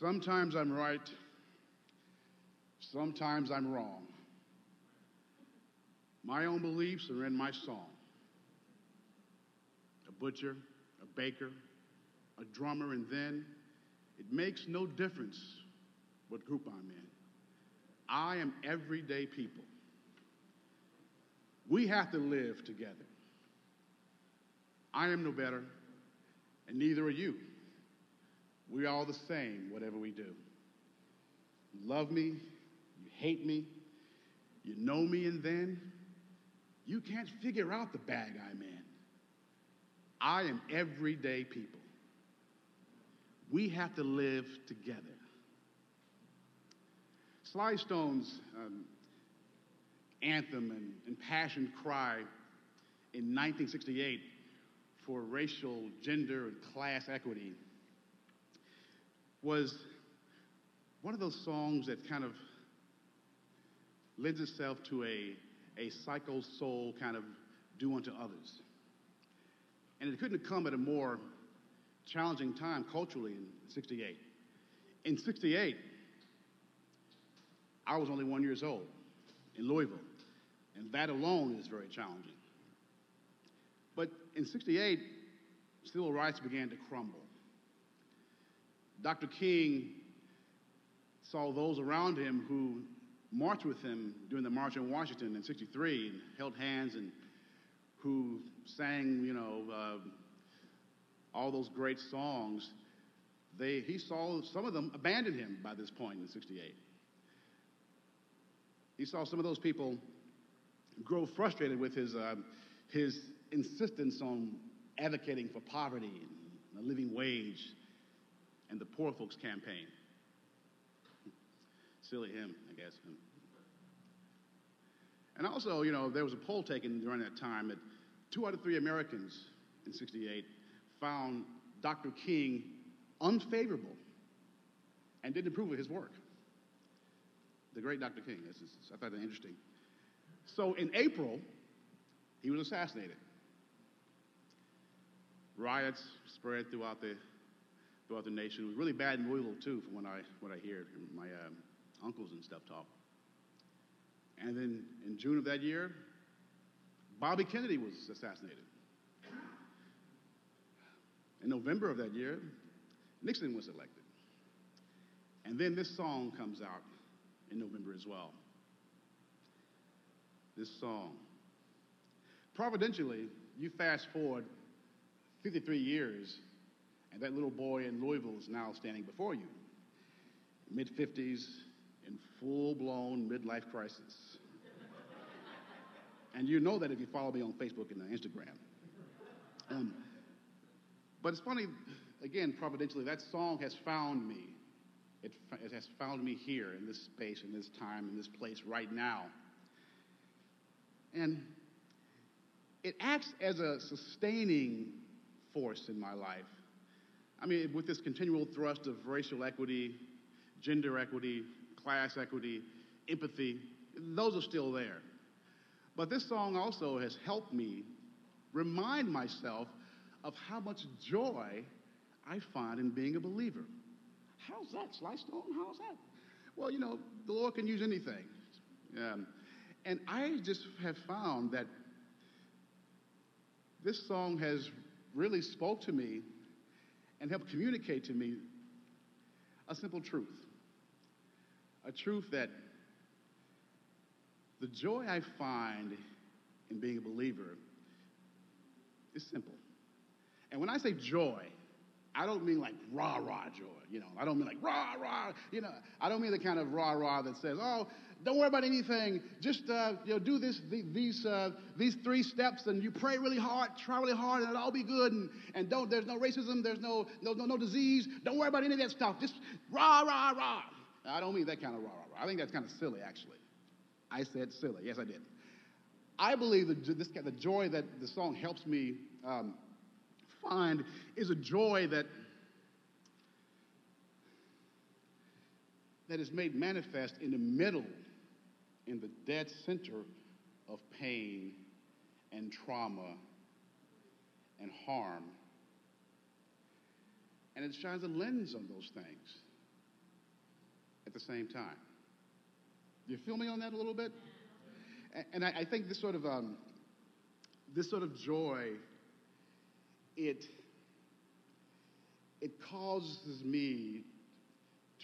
Sometimes I'm right, sometimes I'm wrong. My own beliefs are in my song. A butcher, a baker, a drummer, and then it makes no difference what group I'm in. I am everyday people. We have to live together. I am no better, and neither are you. We're all the same, whatever we do. You love me, you hate me, you know me, and then you can't figure out the bag I'm in. I am everyday people. We have to live together. Sly Stone's um, anthem and impassioned cry in 1968 for racial, gender, and class equity was one of those songs that kind of lends itself to a, a psycho soul kind of do unto others. And it couldn't have come at a more challenging time culturally in 68. In 68, I was only one years old in Louisville, and that alone is very challenging. But in 68, civil rights began to crumble. Dr. King saw those around him who marched with him during the March on Washington in 63 and held hands and who sang, you know, uh, all those great songs. They, he saw some of them abandon him by this point in 68. He saw some of those people grow frustrated with his, uh, his insistence on advocating for poverty and a living wage and the Poor Folks Campaign. Silly him, I guess. And also, you know, there was a poll taken during that time that two out of three Americans in 68 found Dr. King unfavorable and didn't approve of his work. The great Dr. King. Is, I thought that interesting. So in April, he was assassinated. Riots spread throughout the throughout the nation. It was really bad in Louisville too, from what I what I hear my um, uncles and stuff talk. And then in June of that year, Bobby Kennedy was assassinated. In November of that year, Nixon was elected. And then this song comes out in November as well. This song. Providentially, you fast forward 53 years, and that little boy in Louisville is now standing before you, mid 50s, in full blown midlife crisis. and you know that if you follow me on Facebook and Instagram. Um, but it's funny, again, providentially, that song has found me. It, it has found me here in this space, in this time, in this place right now. And it acts as a sustaining force in my life. I mean, with this continual thrust of racial equity, gender equity, class equity, empathy, those are still there. But this song also has helped me remind myself of how much joy I find in being a believer. How's that, Sly Stone? How's that? Well, you know, the Lord can use anything. Um, and I just have found that this song has really spoke to me and help communicate to me a simple truth. A truth that the joy I find in being a believer is simple. And when I say joy, I don't mean like rah rah joy, you know. I don't mean like rah rah, you know. I don't mean the kind of rah rah that says, "Oh, don't worry about anything. Just uh, you know, do this these uh, these three steps, and you pray really hard, try really hard, and it'll all be good. And, and don't there's no racism, there's no no no no disease. Don't worry about any of that stuff. Just rah rah rah." I don't mean that kind of rah rah rah. I think that's kind of silly, actually. I said silly. Yes, I did. I believe that this, the joy that the song helps me um, find is a joy that that is made manifest in the middle, in the dead center of pain and trauma and harm. And it shines a lens on those things. at the same time. You feel me on that a little bit? And I, think this sort of um, this sort of joy, it it causes me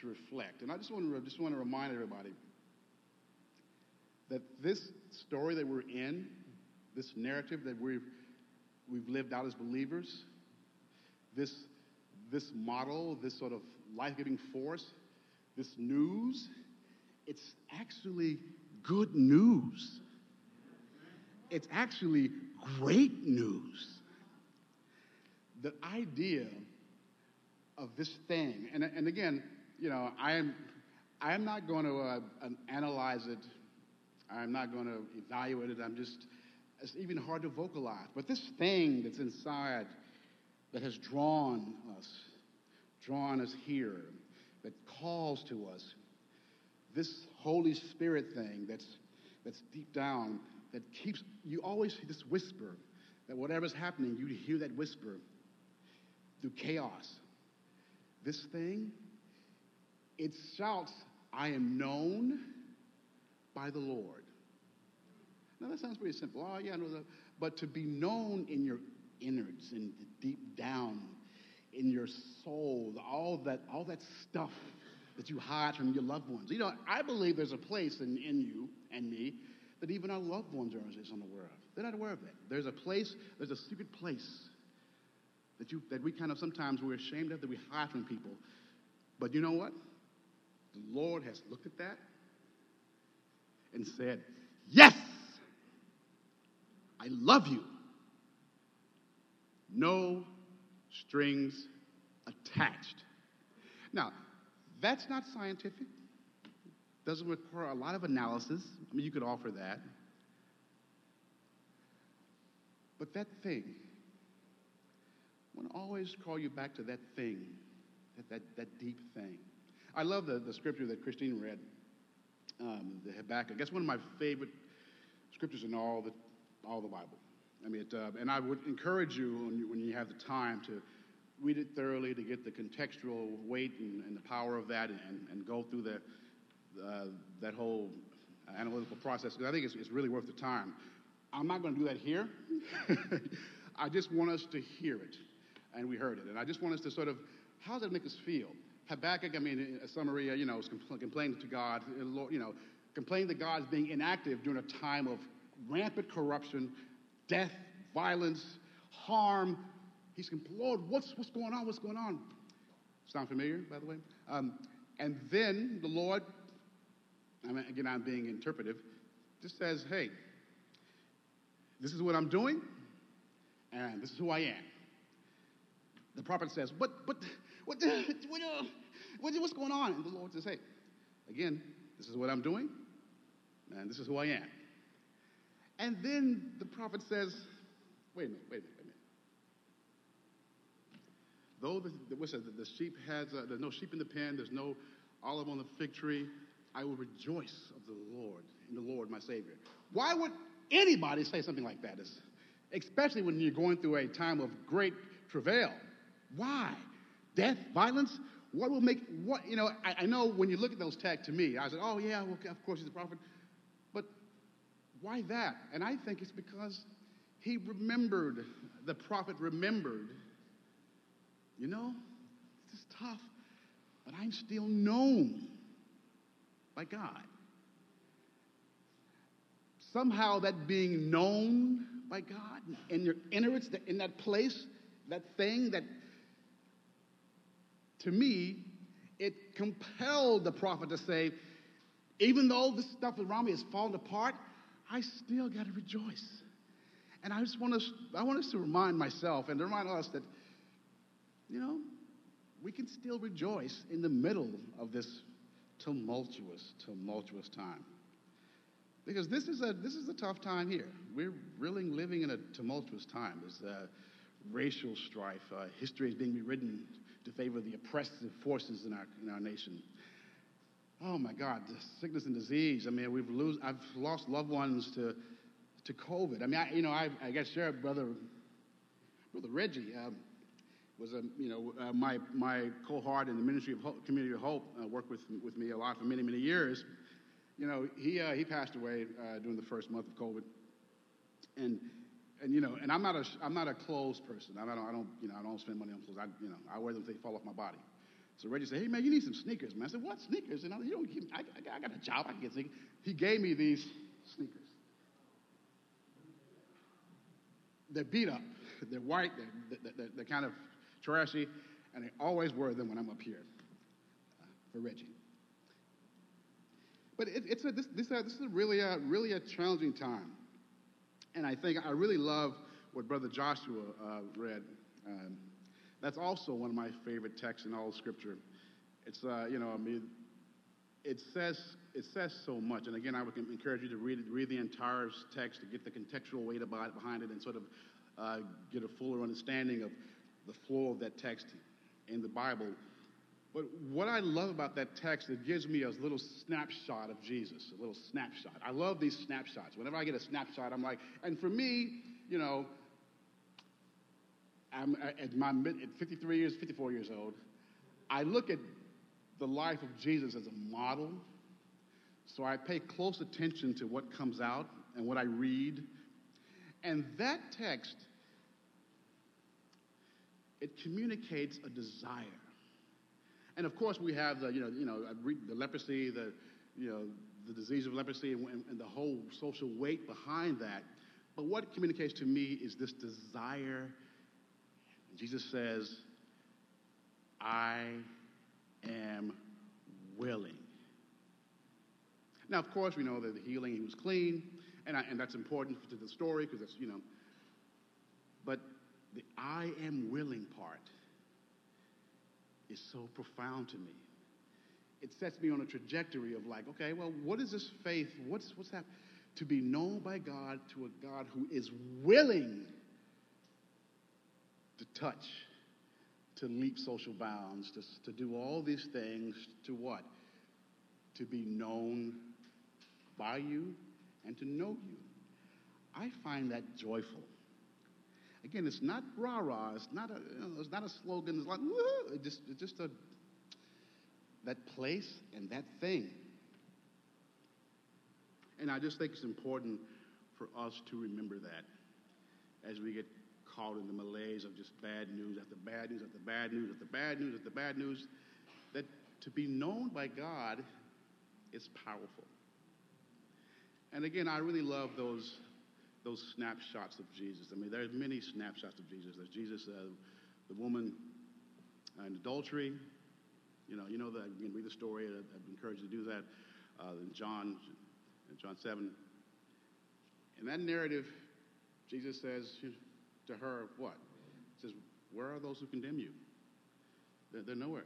to reflect. And I just want to just want to remind everybody that this story that we're in, this narrative that we've we've lived out as believers, this this model, this sort of life-giving force, this news, it's actually good news. It's actually great news. The idea of this thing, and, and again, you know, I am, I am not going to uh, analyze it. I'm not going to evaluate it. I'm just, it's even hard to vocalize. But this thing that's inside that has drawn us, drawn us here, that calls to us, this Holy Spirit thing that's, that's deep down, that keeps, you always hear this whisper, that whatever's happening, you hear that whisper through chaos. This thing, it shouts, I am known by the Lord. Now that sounds pretty simple. Oh, yeah, know. But to be known in your innards and deep down in your soul, all that, all that stuff that you hide from your loved ones. You know, I believe there's a place in, in you and me that even our loved ones are unaware of. They're not aware of that. There's a place, there's a secret place that, you, that we kind of sometimes we're ashamed of, that we hide from people. But you know what? The Lord has looked at that and said, Yes, I love you. No strings attached. Now, that's not scientific. Doesn't require a lot of analysis. I mean, you could offer that. But that thing, I want to always call you back to that thing, that, that, that deep thing. I love the, the scripture that Christine read, um, the Habakkuk. That's one of my favorite scriptures in all the, all the Bible. I mean, it, uh, and I would encourage you when, you when you have the time to read it thoroughly to get the contextual weight and, and the power of that and, and go through the, uh, that whole analytical process because I think it's, it's really worth the time. I'm not going to do that here. I just want us to hear it. And we heard it. And I just want us to sort of, how does it make us feel? Habakkuk, I mean, a summary, uh, you know, compl- complaining to God, uh, you know, complaining that God is being inactive during a time of rampant corruption, death, violence, harm. He's complaining, Lord, what's, what's going on? What's going on? Sound familiar, by the way? Um, and then the Lord, I mean, again, I'm being interpretive, just says, hey, this is what I'm doing, and this is who I am. The prophet says, what, what, what, uh, what, what's going on? And the Lord says, Hey, again, this is what I'm doing, and this is who I am. And then the prophet says, Wait a minute, wait a minute, wait a minute. Though the, what's that, the sheep has, uh, there's no sheep in the pen, there's no olive on the fig tree, I will rejoice of the Lord, in the Lord, my Savior. Why would anybody say something like that? Especially when you're going through a time of great travail. Why? Death, violence? What will make, what, you know, I, I know when you look at those texts to me, I said, oh, yeah, well, of course he's a prophet. Why that? And I think it's because he remembered, the prophet remembered, you know, this is tough, but I'm still known by God. Somehow that being known by God in your innards, in that place, that thing that to me, it compelled the prophet to say, even though this stuff around me is falling apart, I still got to rejoice. And I just want us, I want us to remind myself and to remind us that, you know, we can still rejoice in the middle of this tumultuous, tumultuous time. Because this is a this is a tough time here. We're really living in a tumultuous time. There's racial strife. Uh, history is being rewritten to favor the oppressive forces in our, in our nation. Oh my God, the sickness and disease. I mean, we've lose, I've lost loved ones to, to COVID. I mean, I, you know, I, I got shared brother, brother Reggie. Um, was a, you know, uh, my, my cohort in the Ministry of Hope, Community of Hope, uh, worked with, with me a lot for many, many years. You know, he, uh, he passed away uh, during the first month of COVID. And, and, you know, and I'm not a, I'm not a clothes person. I don't, I don't, you know, I don't spend money on clothes. I, you know, I wear them until they fall off my body. So Reggie said, hey, man, you need some sneakers, man. I said, what sneakers? And I, said, you don't, I, I, I got a job. I can get sneakers. He gave me these sneakers. They're beat up. They're white. They're, they're, they're kind of trashy, and I always wear them when I'm up here uh, for Reggie. But it, it's a, this, this, uh, this is really a, really a challenging time. And I think I really love what Brother Joshua uh, read. Um, that's also one of my favorite texts in all of Scripture. It's, uh, you know, I mean, it says, it says so much. And again, I would encourage you to read, read the entire text to get the contextual weight about, behind it and sort of uh, get a fuller understanding of the flow of that text in the Bible. But what I love about that text, it gives me a little snapshot of Jesus, a little snapshot. I love these snapshots. Whenever I get a snapshot, I'm like, and for me, you know, I'm uh, at my mid, at 53 years, 54 years old, I look at the life of Jesus as a model. So I pay close attention to what comes out and what I read. And that text it communicates a desire. And of course, we have the, you know, you know, the leprosy, the, you know, the disease of leprosy, and, and the whole social weight behind that. But what communicates to me is this desire. Jesus says, I am willing. Now, of course, we know that the healing, he was clean, and, I, and that's important to the story because that's, you know. But the I am willing part is so profound to me. It sets me on a trajectory of like, okay, well, what is this faith? What's what's that? To be known by God to a God who is willing to touch, to leap social bounds, to, to do all these things to what? To be known by you and to know you. I find that joyful. Again, it's not rah rah. It's not a. You know, it's not a slogan. It's like woo. It's just, it's just a that place and that thing. And I just think it's important for us to remember that as we get caught in the malaise of just bad news after bad news after bad news after bad news after bad news, that to be known by God is powerful. And again, I really love those those snapshots of Jesus. I mean, there are many snapshots of Jesus. There's Jesus, uh, the woman in adultery. You know, you know that you can read the story. I, I encourage you to do that. Uh, in John, in John seven. In that narrative, Jesus says to her, "What?" He says, "Where are those who condemn you? They're, they're nowhere."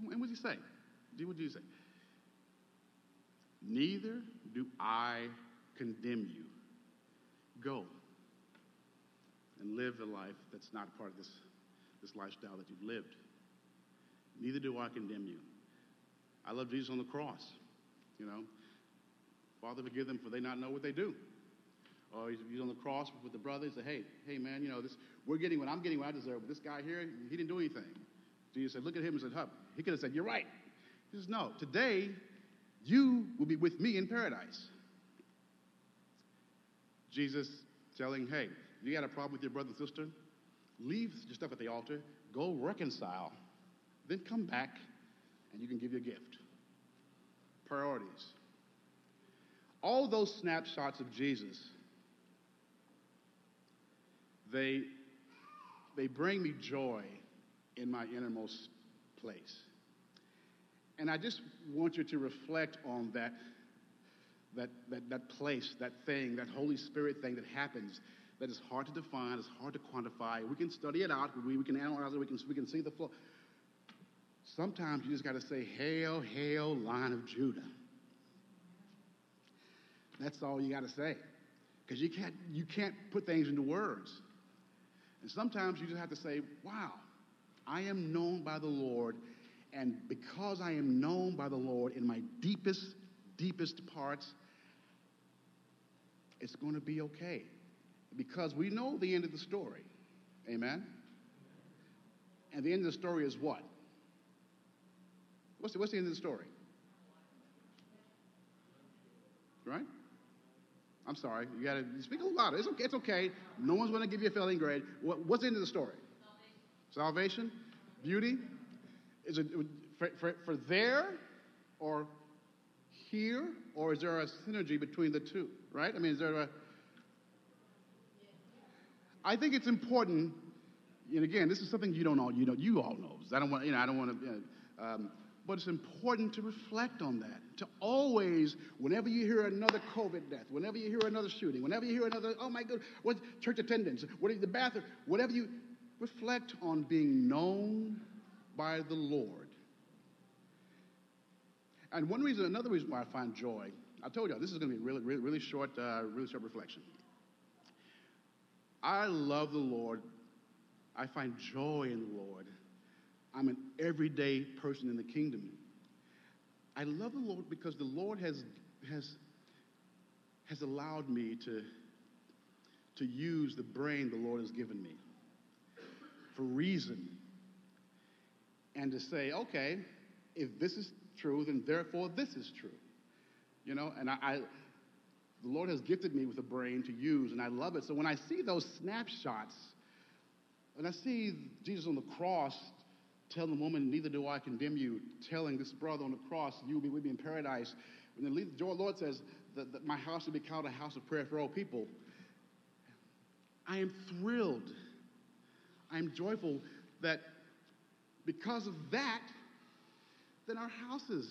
And what does he say? What Jesus say? Neither do I condemn you. Go and live the life that's not part of this, this lifestyle that you've lived. Neither do I condemn you. I love Jesus on the cross. You know, Father, forgive them for they not know what they do. Or he's, he's on the cross with the brothers. Say, hey, hey, man, you know this. We're getting what I'm getting, what I deserve. But this guy here, he didn't do anything. Jesus said, look at him and said, Hup. He could have said, you're right. He says, no. Today, you will be with me in paradise. Jesus telling, hey, you got a problem with your brother and sister? Leave your stuff at the altar, go reconcile, then come back and you can give your gift. Priorities. All those snapshots of Jesus, they, they bring me joy in my innermost place. And I just want you to reflect on that that, that, that place, that thing, that Holy Spirit thing that happens that is hard to define, it's hard to quantify. We can study it out, we, we can analyze it, we can, we can see the flow. Sometimes you just got to say, Hail, hail, Lion of Judah. That's all you got to say. Because you can't, you can't put things into words. And sometimes you just have to say, Wow, I am known by the Lord. And because I am known by the Lord in my deepest, deepest parts, it's going to be okay because we know the end of the story. Amen? And the end of the story is what? What's the, what's the end of the story? Right? I'm sorry. You got to speak a little louder. It's okay. It's okay. No one's going to give you a failing grade. What, what's the end of the story? Salvation. Salvation? Beauty? Is it for, for, for there or here? Or is there a synergy between the two? Right? I mean, is there a. I think it's important, and again, this is something you don't all you know you all know. I don't want you know I don't want to. You know, um, but it's important to reflect on that. To always, whenever you hear another COVID death, whenever you hear another shooting, whenever you hear another, oh my God, what church attendance, what the bathroom, whatever you reflect on being known by the Lord. And one reason, another reason why I find joy, I told y'all this is going to be really, really, really short, uh, really short reflection. I love the Lord. I find joy in the Lord. I'm an everyday person in the kingdom. I love the Lord because the Lord has, has, has allowed me to, to use the brain the Lord has given me for reason and to say, okay, if this is true, then therefore this is true. You know, and I, I the Lord has gifted me with a brain to use, and I love it. So when I see those snapshots, and I see Jesus on the cross telling the woman, Neither do I condemn you, telling this brother on the cross, You will be with me in paradise. When the Lord says that, that my house will be called a house of prayer for all people, I am thrilled. I am joyful that because of that, then our houses,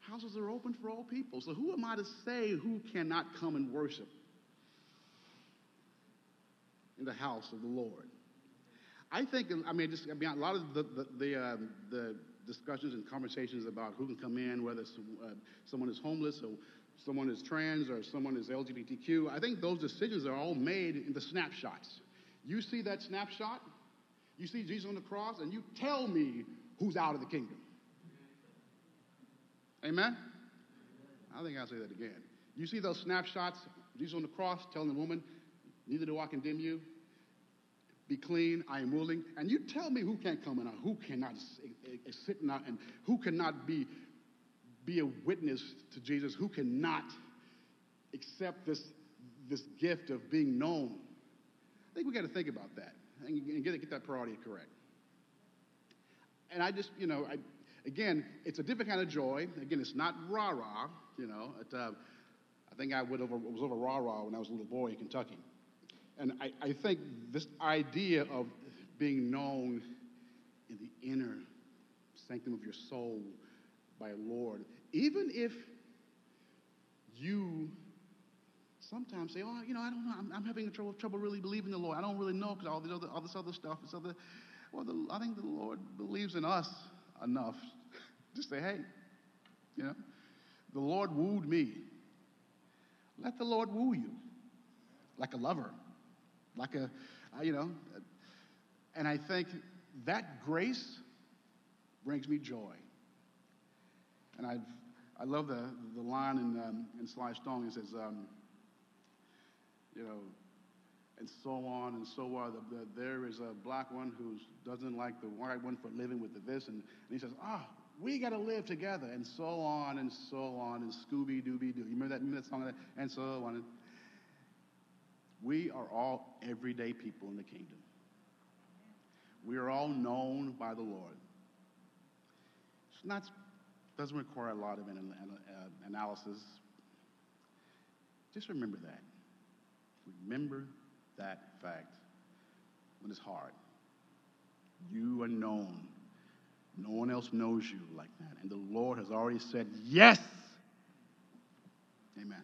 houses are open for all people. So who am I to say who cannot come and worship in the house of the Lord? I think, I mean, just I mean, a lot of the the the, um, the discussions and conversations about who can come in, whether uh, someone is homeless or someone is trans or someone is LGBTQ. I think those decisions are all made in the snapshots. You see that snapshot, you see Jesus on the cross, and you tell me who's out of the kingdom. Amen? I think I'll say that again. You see those snapshots, Jesus on the cross telling the woman, Neither do I condemn you be clean, I am willing. And you tell me who can't come in, who cannot sit in, and who cannot be, be a witness to Jesus, who cannot accept this, this gift of being known. I think we got to think about that and get, get that priority correct. And I just, you know, I, again, it's a different kind of joy. Again, it's not rah rah, you know. It, uh, I think I over, was over rah rah when I was a little boy in Kentucky. And I, I think this idea of being known in the inner sanctum of your soul by Lord, even if you sometimes say, "Oh, you know, I don't know. I'm, I'm having trouble, trouble really believing the Lord. I don't really know because all this other, all this other stuff, this other." Well, the, I think the Lord believes in us enough to say, "Hey, you know, the Lord wooed me. Let the Lord woo you, like a lover like a, you know, and I think that grace brings me joy. And I, I love the, the line in, um, in Sly Stone. It says, um, you know, and so on and so on. The, the, there is a black one who doesn't like the white one for living with the this. And, and he says, ah, oh, we got to live together. And so on and so on. And Scooby Dooby Doo. You remember that, remember that song? And so on. We are all everyday people in the kingdom. We are all known by the Lord. It's not doesn't require a lot of an, uh, analysis. Just remember that. Remember that fact when it's hard. You are known. No one else knows you like that. And the Lord has already said, Yes. Amen.